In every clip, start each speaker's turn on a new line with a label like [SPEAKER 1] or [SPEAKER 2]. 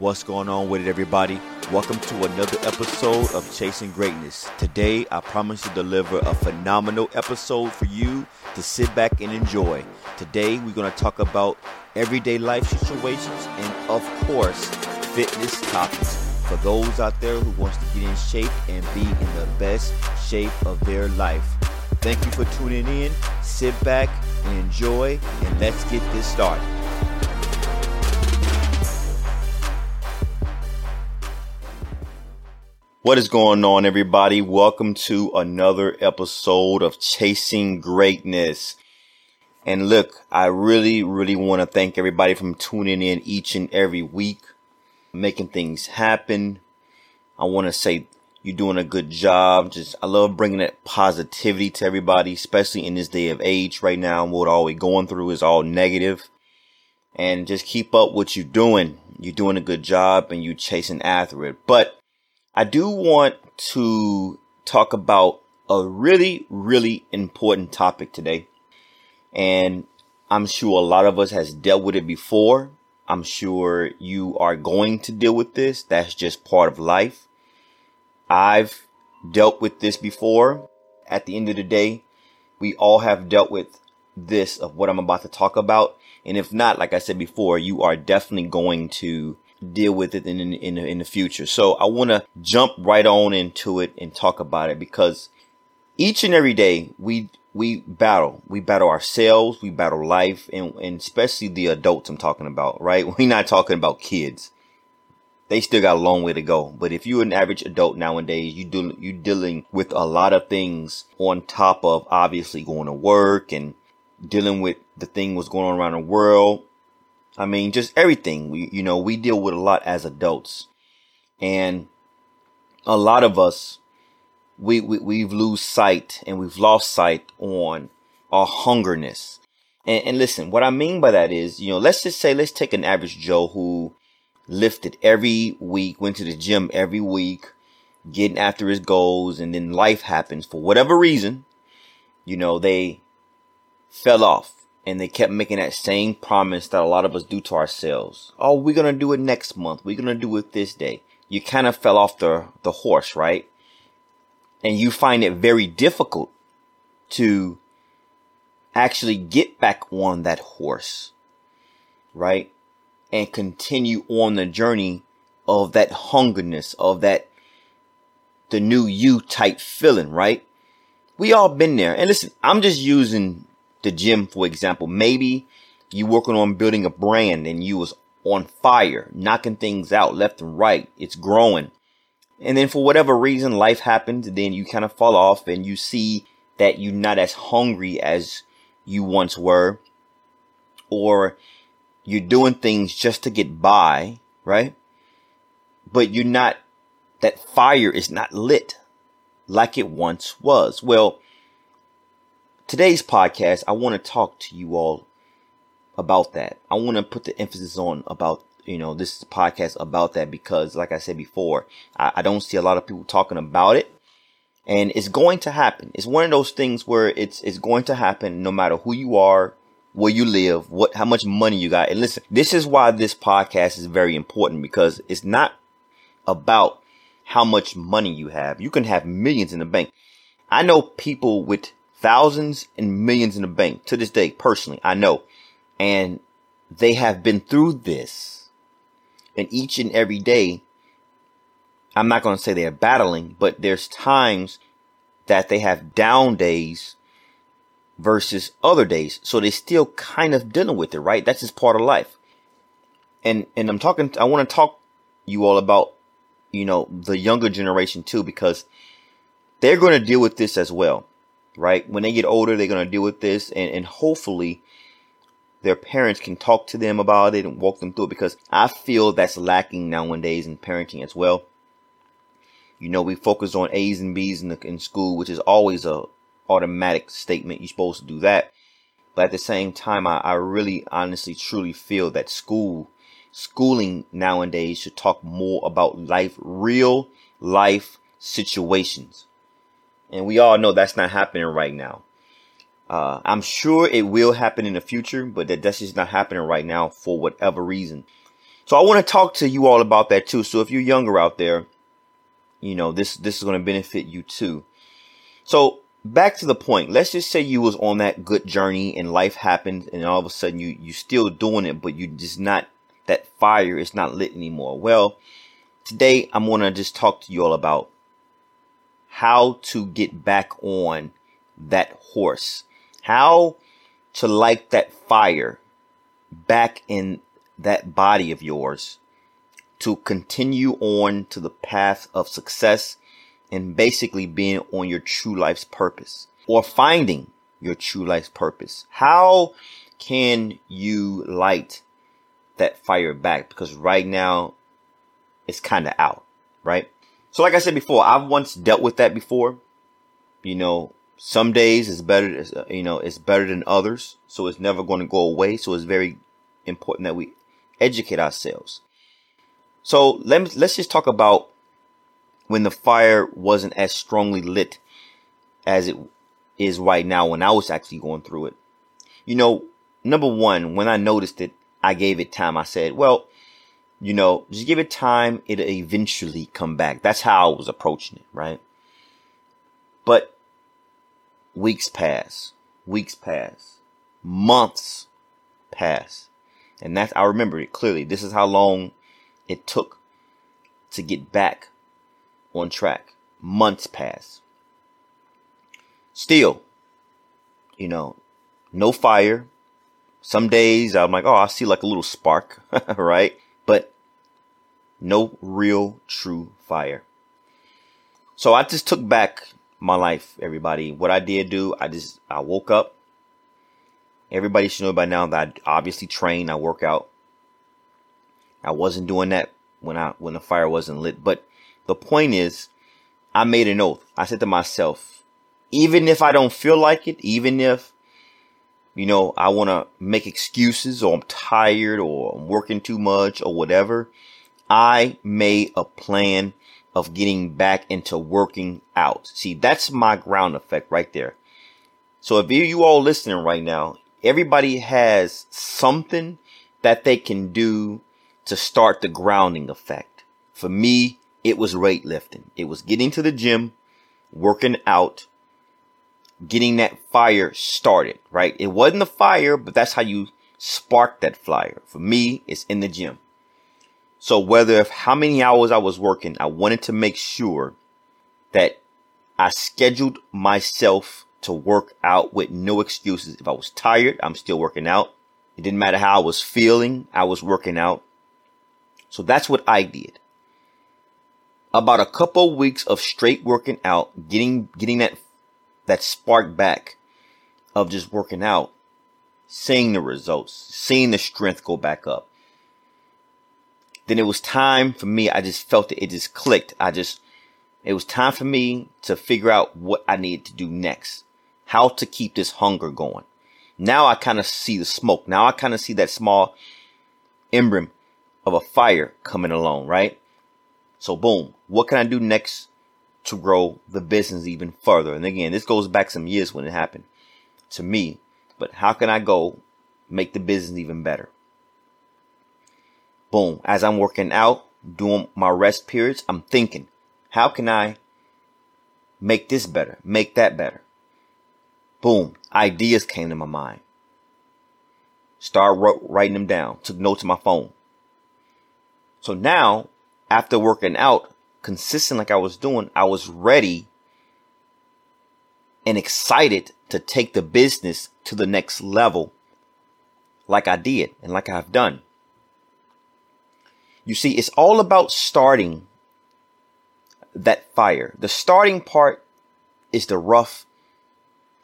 [SPEAKER 1] What's going on with it, everybody? Welcome to another episode of Chasing Greatness. Today, I promise to deliver a phenomenal episode for you to sit back and enjoy. Today, we're going to talk about everyday life situations and, of course, fitness topics for those out there who wants to get in shape and be in the best shape of their life. Thank you for tuning in. Sit back and enjoy, and let's get this started. What is going on, everybody? Welcome to another episode of Chasing Greatness. And look, I really, really want to thank everybody from tuning in each and every week, making things happen. I want to say you're doing a good job. Just, I love bringing that positivity to everybody, especially in this day of age right now. What all we're going through is all negative. And just keep up what you're doing. You're doing a good job and you're chasing after it. But I do want to talk about a really, really important topic today. And I'm sure a lot of us has dealt with it before. I'm sure you are going to deal with this. That's just part of life. I've dealt with this before. At the end of the day, we all have dealt with this of what I'm about to talk about. And if not, like I said before, you are definitely going to deal with it in in in the future. So I want to jump right on into it and talk about it because each and every day we we battle. We battle ourselves, we battle life and, and especially the adults I'm talking about, right? We're not talking about kids. They still got a long way to go. But if you're an average adult nowadays, you do you dealing with a lot of things on top of obviously going to work and dealing with the thing what's going on around the world I mean, just everything. We, you know, we deal with a lot as adults, and a lot of us, we, we we've lose sight and we've lost sight on our hungerness. And, and listen, what I mean by that is, you know, let's just say, let's take an average Joe who lifted every week, went to the gym every week, getting after his goals, and then life happens for whatever reason. You know, they fell off and they kept making that same promise that a lot of us do to ourselves. Oh, we're to do it next month. We're to do it this day. You kind of fell off the, the horse, right? And you find it very difficult to actually get back on that horse, right? And continue on the journey of that hungerness, of that, the new you type feeling, right? We all been there. And listen, I'm just using the gym, for example, maybe you working on building a brand and you was on fire, knocking things out left and right. It's growing. And then for whatever reason, life happens. Then you kind of fall off and you see that you're not as hungry as you once were. Or you're doing things just to get by, right? But you're not, that fire is not lit like it once was. Well, today's podcast, I want to talk to you all about that. I want to put the emphasis on about, you know, this podcast about that because, like I said before, I, I don't see a lot of people talking about it. And it's going to happen. It's one of those things where it's it's going to happen no matter who you are, where you live, what how much money you got. And listen, this is why this podcast is very important because it's not about how much money you have. You can have millions in the bank. I know people with thousands and millions in the bank to this day, personally, I know. And they have been through this. And each and every day, I'm not going to say they're battling, but there's times that they have down days versus other days. So they still kind of dealing with it, right? That's just part of life. And, and I'm talking, I want to talk you all about, you know, the younger generation too, because they're going to deal with this as well right? When they get older, they're going to deal with this and, and hopefully their parents can talk to them about it and walk them through it because I feel that's lacking nowadays in parenting as well. You know, we focus on A's and B's in, the, in school, which is always a automatic statement. You're supposed to do that. But at the same time, I, I really honestly truly feel that school, schooling nowadays should talk more about life, real life situations. And we all know that's not happening right now. Uh, I'm sure it will happen in the future, but that, that's just not happening right now for whatever reason. So I want to talk to you all about that too. So if you're younger out there, you know, this, this is going to benefit you too. So back to the point. Let's just say you was on that good journey and life happened and all of a sudden you, you still doing it, but you just not, that fire is not lit anymore. Well, today I'm going to just talk to you all about how to get back on that horse, how to light that fire back in that body of yours to continue on to the path of success and basically being on your true life's purpose or finding your true life's purpose. How can you light that fire back? Because right now it's kind of out, right? So like I said before, I've once dealt with that before. You know, some days is better, uh, you know, it's better than others. So it's never going to go away. So it's very important that we educate ourselves. So let me, let's just talk about when the fire wasn't as strongly lit as it is right now when I was actually going through it. You know, number one, when I noticed it, I gave it time. I said, well, you know, just give it time. It'll eventually come back. That's how I was approaching it, right? But weeks pass, weeks pass, months pass. And that's, I remember it clearly. This is how long it took to get back on track. Months pass. Still, you know, no fire. Some days I'm like, oh, I see like a little spark, right? But no real true fire. So I just took back my life, everybody. What I did do, I just, I woke up, Everybody should know by now that I obviously train, I work out. I wasn't doing that when I when the fire wasn't lit. But the point is, I made an oath. I said to myself, even if I don't feel like it, even if you know I want to make excuses or I'm tired or I'm working too much or whatever, I made a plan of getting back into working out. See, that's my ground effect right there. So if you all listening right now, everybody has something that they can do to start the grounding effect. For me, it was weightlifting. It was getting to the gym, working out, getting that fire started, right? It wasn't the fire, but that's how you spark that fire. For me, it's in the gym. So whether if how many hours I was working, I wanted to make sure that I scheduled myself to work out with no excuses. If I was tired, I'm still working out. It didn't matter how I was feeling, I was working out. So that's what I did. About a couple weeks of straight working out, getting getting that that spark back of just working out, seeing the results, seeing the strength go back up. Then it was time for me. I just felt it. It just clicked. I just, it was time for me to figure out what I needed to do next how to keep this hunger going. Now I kind of see the smoke. Now I kind of see that small emblem of a fire coming along, right? So boom, what can I do next to grow the business even further? And again, this goes back some years when it happened to me, but how can I go make the business even better? Boom, as I'm working out, doing my rest periods, I'm thinking, how can I make this better? Make that better? Boom, ideas came to my mind. Start writing them down. Took notes on my phone. So now, after working out consistent like I was doing, I was ready and excited to take the business to the next level like I did and like I've done. You see, it's all about starting that fire. The starting part is the rough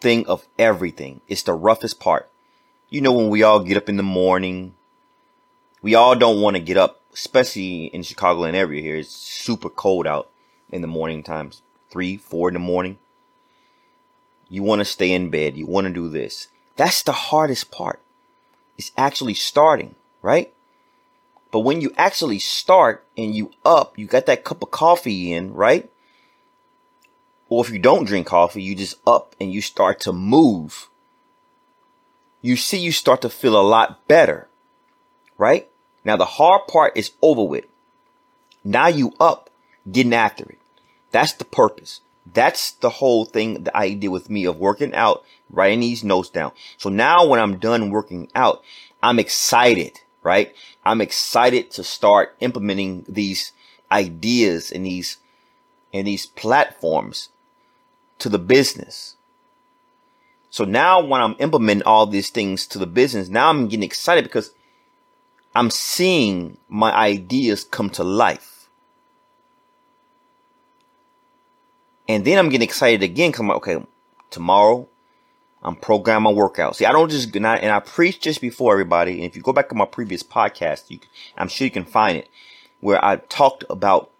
[SPEAKER 1] thing of everything. It's the roughest part. You know, when we all get up in the morning, we all don't want to get up, especially in Chicagoland area here. It's super cold out in the morning times, three, four in the morning. You want to stay in bed. You want to do this. That's the hardest part. It's actually starting, right? But when you actually start and you up, you got that cup of coffee in, right? Or if you don't drink coffee, you just up and you start to move. You see, you start to feel a lot better, right? Now the hard part is over with. Now you up getting after it. That's the purpose. That's the whole thing, the idea with me of working out, writing these notes down. So now when I'm done working out, I'm excited, right? I'm excited to start implementing these ideas and these, and these platforms to the business. So now when I'm implementing all these things to the business, now I'm getting excited because I'm seeing my ideas come to life. And then I'm getting excited again because I'm like, okay, tomorrow I'm programming my workout. See, I don't just, and I, and I preached just before everybody. And if you go back to my previous podcast, you, I'm sure you can find it where I talked about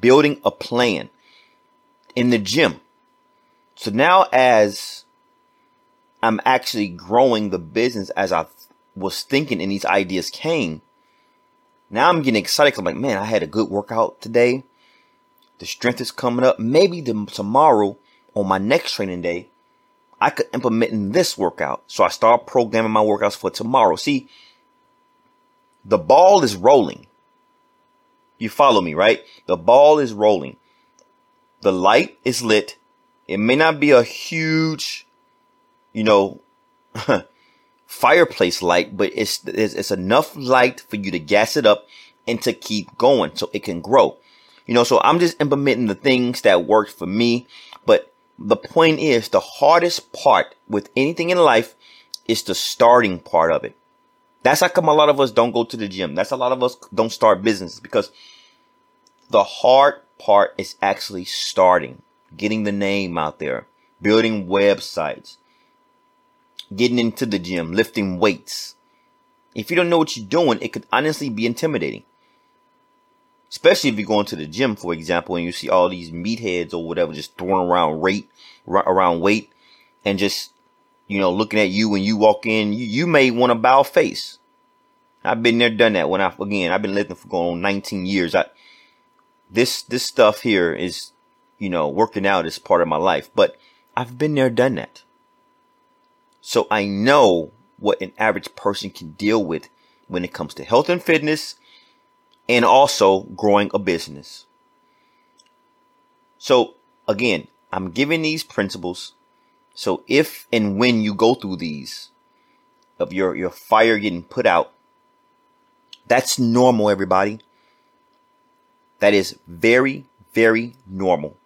[SPEAKER 1] building a plan in the gym. So now as I'm actually growing the business as I was thinking and these ideas came, now I'm getting excited. i I'm like, man, I had a good workout today. The strength is coming up. Maybe the, tomorrow on my next training day, I could implement in this workout. So I start programming my workouts for tomorrow. See, the ball is rolling. You follow me, right? The ball is rolling. The light is lit. It may not be a huge, you know, fireplace light, but it's, it's, it's enough light for you to gas it up and to keep going so it can grow. You know, so I'm just implementing the things that worked for me. But the point is the hardest part with anything in life is the starting part of it. That's how come a lot of us don't go to the gym. That's a lot of us don't start businesses because the hard part is actually starting, getting the name out there, building websites, getting into the gym, lifting weights. If you don't know what you're doing, it could honestly be intimidating. Especially if you're going to the gym, for example, and you see all these meatheads or whatever just throwing around weight, around weight, and just, you know, looking at you when you walk in, you, you may want to bow face. I've been there, done that. When I again, I've been lifting for going on 19 years. I this this stuff here is, you know, working out is part of my life, but I've been there, done that. So I know what an average person can deal with when it comes to health and fitness and also growing a business. So again, I'm giving these principles. So if and when you go through these of your, your fire getting put out, that's normal, everybody. That is very, very normal.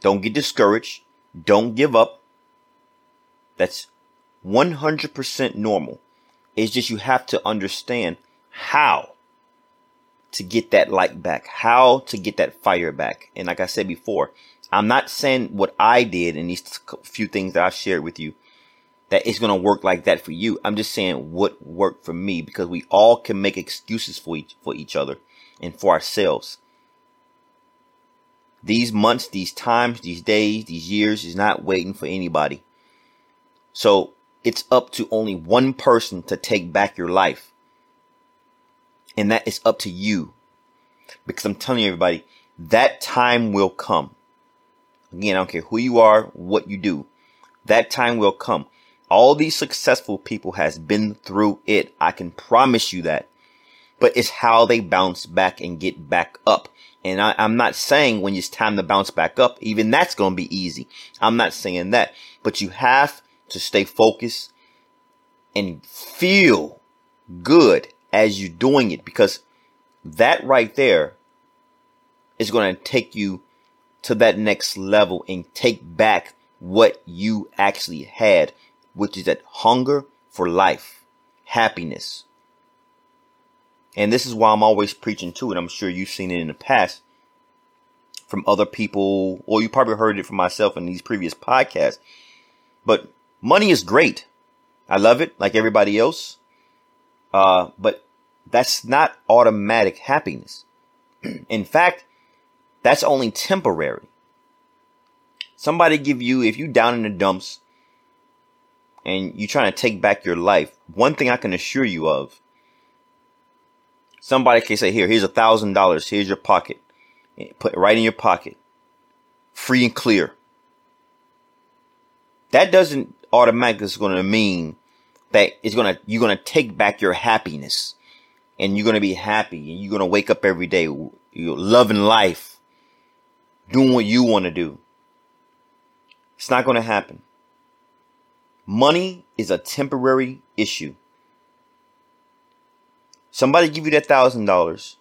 [SPEAKER 1] Don't get discouraged. Don't give up. That's 100% normal. It's just you have to understand how to get that light back, how to get that fire back. And like I said before, I'm not saying what I did in these few things that I shared with you that it's going to work like that for you. I'm just saying what worked for me because we all can make excuses for each, for each other and for ourselves. These months, these times, these days, these years is not waiting for anybody. So it's up to only one person to take back your life. And that is up to you. Because I'm telling you everybody, that time will come. Again, I don't care who you are, what you do. That time will come. All these successful people has been through it. I can promise you that. But it's how they bounce back and get back up. And I, am not saying when it's time to bounce back up, even that's going to be easy. I'm not saying that, but you have to stay focused and feel good as you're doing it because that right there is going to take you to that next level and take back what you actually had, which is that hunger for life, happiness, and this is why I'm always preaching to it. I'm sure you've seen it in the past from other people, or you probably heard it from myself in these previous podcasts. But money is great. I love it like everybody else. Uh, but that's not automatic happiness. in fact, that's only temporary. Somebody give you, if you down in the dumps and you're trying to take back your life, one thing I can assure you of Somebody can say, here, here's a thousand dollars. Here's your pocket. Put it right in your pocket. Free and clear. That doesn't automatically is going to mean that it's going to, you're going to take back your happiness. and you're going to be happy and you're going to wake up every day you're loving life, doing what you want to do. It's not going to happen. Money is a temporary issue. Somebody give you that thousand dollars.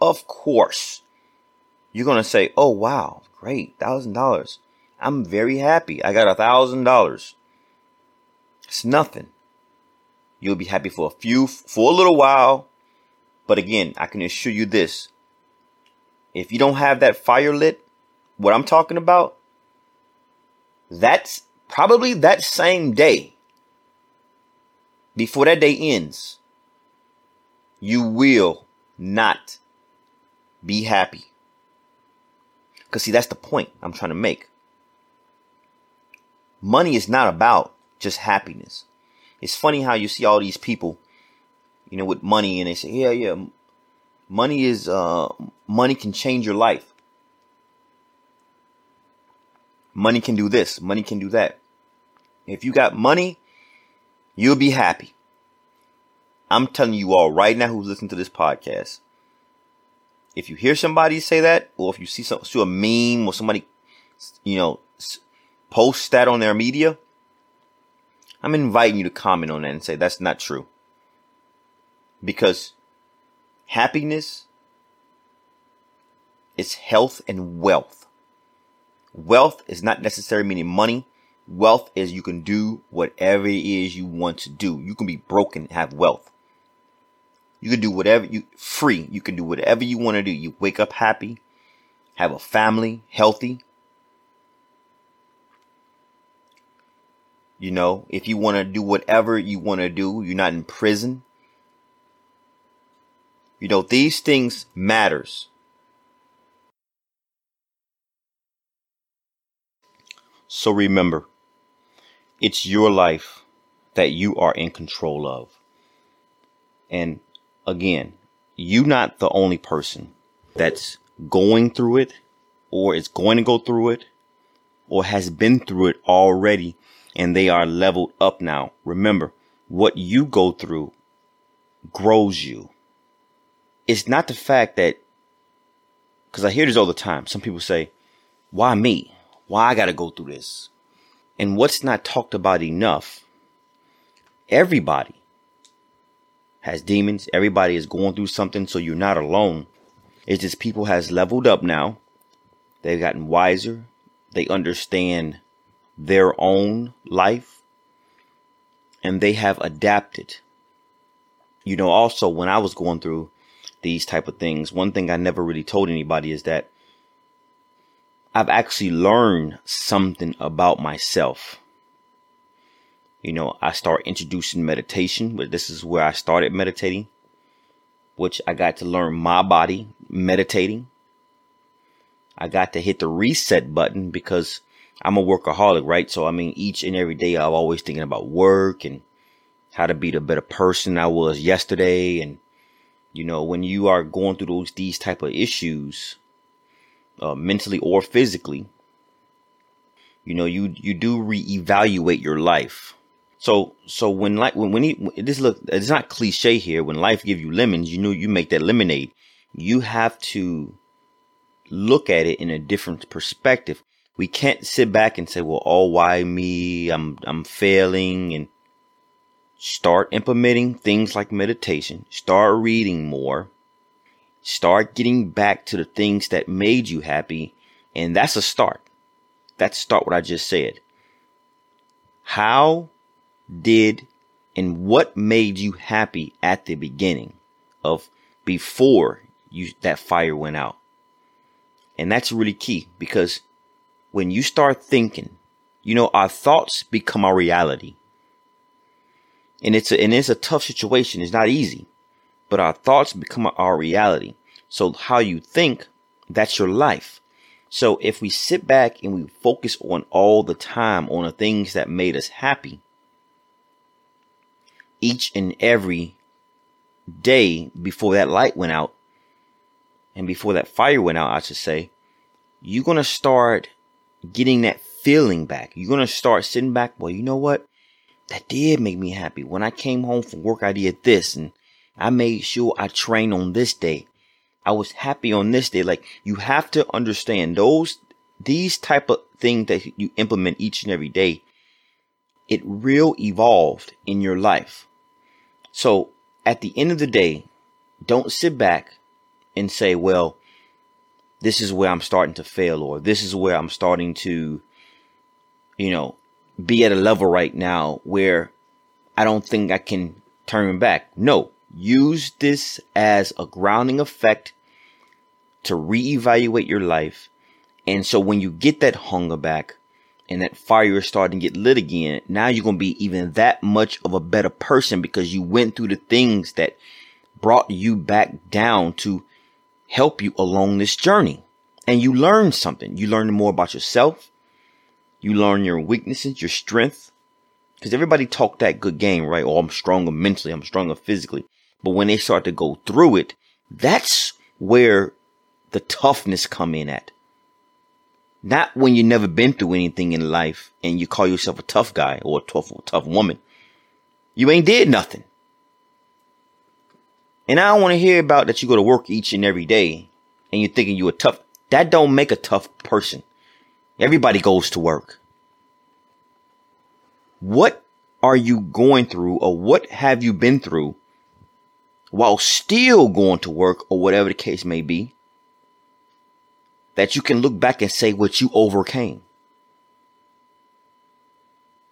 [SPEAKER 1] Of course, you're going to say, Oh, wow, great, thousand dollars. I'm very happy. I got a thousand dollars. It's nothing. You'll be happy for a few, for a little while. But again, I can assure you this. If you don't have that fire lit, what I'm talking about, that's probably that same day, before that day ends, you will not be happy. Because, see, that's the point I'm trying to make. Money is not about just happiness. It's funny how you see all these people, you know, with money and they say, yeah, yeah, money is, uh, money can change your life. Money can do this. Money can do that. If you got money, you'll be happy. I'm telling you all right now who's listening to this podcast. If you hear somebody say that, or if you see some, see a meme or somebody, you know, post that on their media, I'm inviting you to comment on that and say that's not true. Because happiness is health and wealth. Wealth is not necessarily meaning money. Wealth is you can do whatever it is you want to do. You can be broken and have wealth. You can do whatever you free. You can do whatever you want to do. You wake up happy, have a family, healthy. You know, if you want to do whatever you want to do, you're not in prison. You know, these things matters. So remember, it's your life that you are in control of. And again, you're not the only person that's going through it or is going to go through it or has been through it already and they are leveled up now. Remember, what you go through grows you. It's not the fact that, because I hear this all the time. Some people say, why me? why I got to go through this. And what's not talked about enough, everybody has demons. Everybody is going through something, so you're not alone. It's just people has leveled up now. They've gotten wiser. They understand their own life and they have adapted. You know, also when I was going through these type of things, one thing I never really told anybody is that I've actually learned something about myself. You know, I start introducing meditation, but this is where I started meditating, which I got to learn my body meditating. I got to hit the reset button because I'm a workaholic, right? So, I mean, each and every day I'm always thinking about work and how to be the better person I was yesterday. And, you know, when you are going through those, these type of issues, uh, mentally or physically, you know, you you do reevaluate your life. So so when like when when, he, this look it's not cliche here. When life give you lemons, you know you make that lemonade. You have to look at it in a different perspective. We can't sit back and say, "Well, oh, why me? I'm I'm failing." And start implementing things like meditation. Start reading more. Start getting back to the things that made you happy. And that's a start. That's start what I just said. How did and what made you happy at the beginning of before you that fire went out? And that's really key because when you start thinking, you know, our thoughts become our reality. And it's a, and it's a tough situation. It's not easy but our thoughts become our reality. So how you think, that's your life. So if we sit back and we focus on all the time on the things that made us happy, each and every day before that light went out, and before that fire went out, I should say, you're going to start getting that feeling back. You're going to start sitting back, well, you know what? That did make me happy. When I came home from work, I did this and I made sure I trained on this day. I was happy on this day. Like you have to understand those, these type of things that you implement each and every day, it real evolved in your life. So at the end of the day, don't sit back and say, well, this is where I'm starting to fail or this is where I'm starting to, you know, be at a level right now where I don't think I can turn back. No, use this as a grounding effect to reevaluate your life. And so when you get that hunger back and that fire is starting to get lit again, now you're going to be even that much of a better person because you went through the things that brought you back down to help you along this journey. And you learn something. You learn more about yourself. You learn your weaknesses, your strength. Because everybody talk that good game, right? Oh, I'm stronger mentally. I'm stronger physically. But when they start to go through it, that's where the toughness come in at. Not when you never been through anything in life and you call yourself a tough guy or a tough, tough woman. You ain't did nothing. And I don't want to hear about that you go to work each and every day and you're thinking you're a tough. That don't make a tough person. Everybody goes to work. What are you going through or what have you been through while still going to work or whatever the case may be that you can look back and say what you overcame?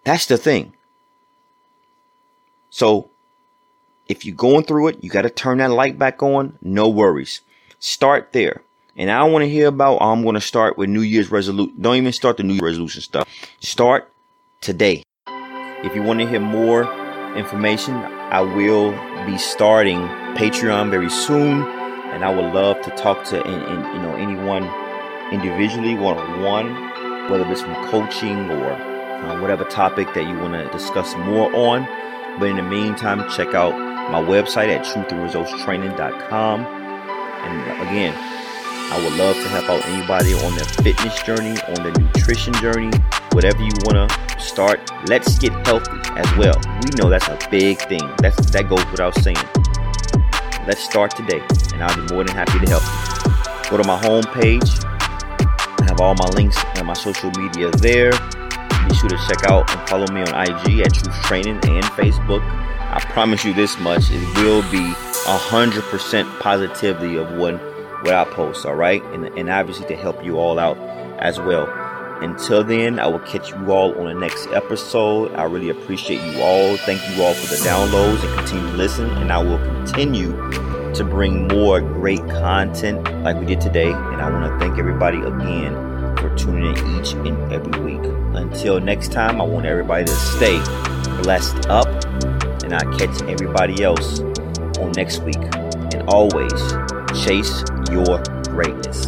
[SPEAKER 1] That's the thing. So if you're going through it, you got to turn that light back on. No worries. Start there. And I want to hear about, I'm going to start with New Year's resolution. Don't even start the New Year's resolution stuff. Start today. If you want to hear more information, I will be starting Patreon very soon. And I would love to talk to you know anyone individually, one on one, whether it's from coaching or uh, whatever topic that you want to discuss more on. But in the meantime, check out my website at truthandresultstraining.com. And again, I would love to help out anybody on their fitness journey, on their nutrition journey, whatever you want to start. Let's get healthy as well. We know that's a big thing. That's that goes without saying. Let's start today, and I'll be more than happy to help you. Go to my homepage. I have all my links and my social media there. Be sure to check out and follow me on IG at Truth Training and Facebook. I promise you this much: it will be hundred percent positivity of what what I post. All right, and and obviously to help you all out as well. Until then, I will catch you all on the next episode. I really appreciate you all. Thank you all for the downloads and continue to listen. And I will continue to bring more great content like we did today. And I want to thank everybody again for tuning in each and every week. Until next time, I want everybody to stay blessed up. I'll catch everybody else on next week. And always chase your greatness.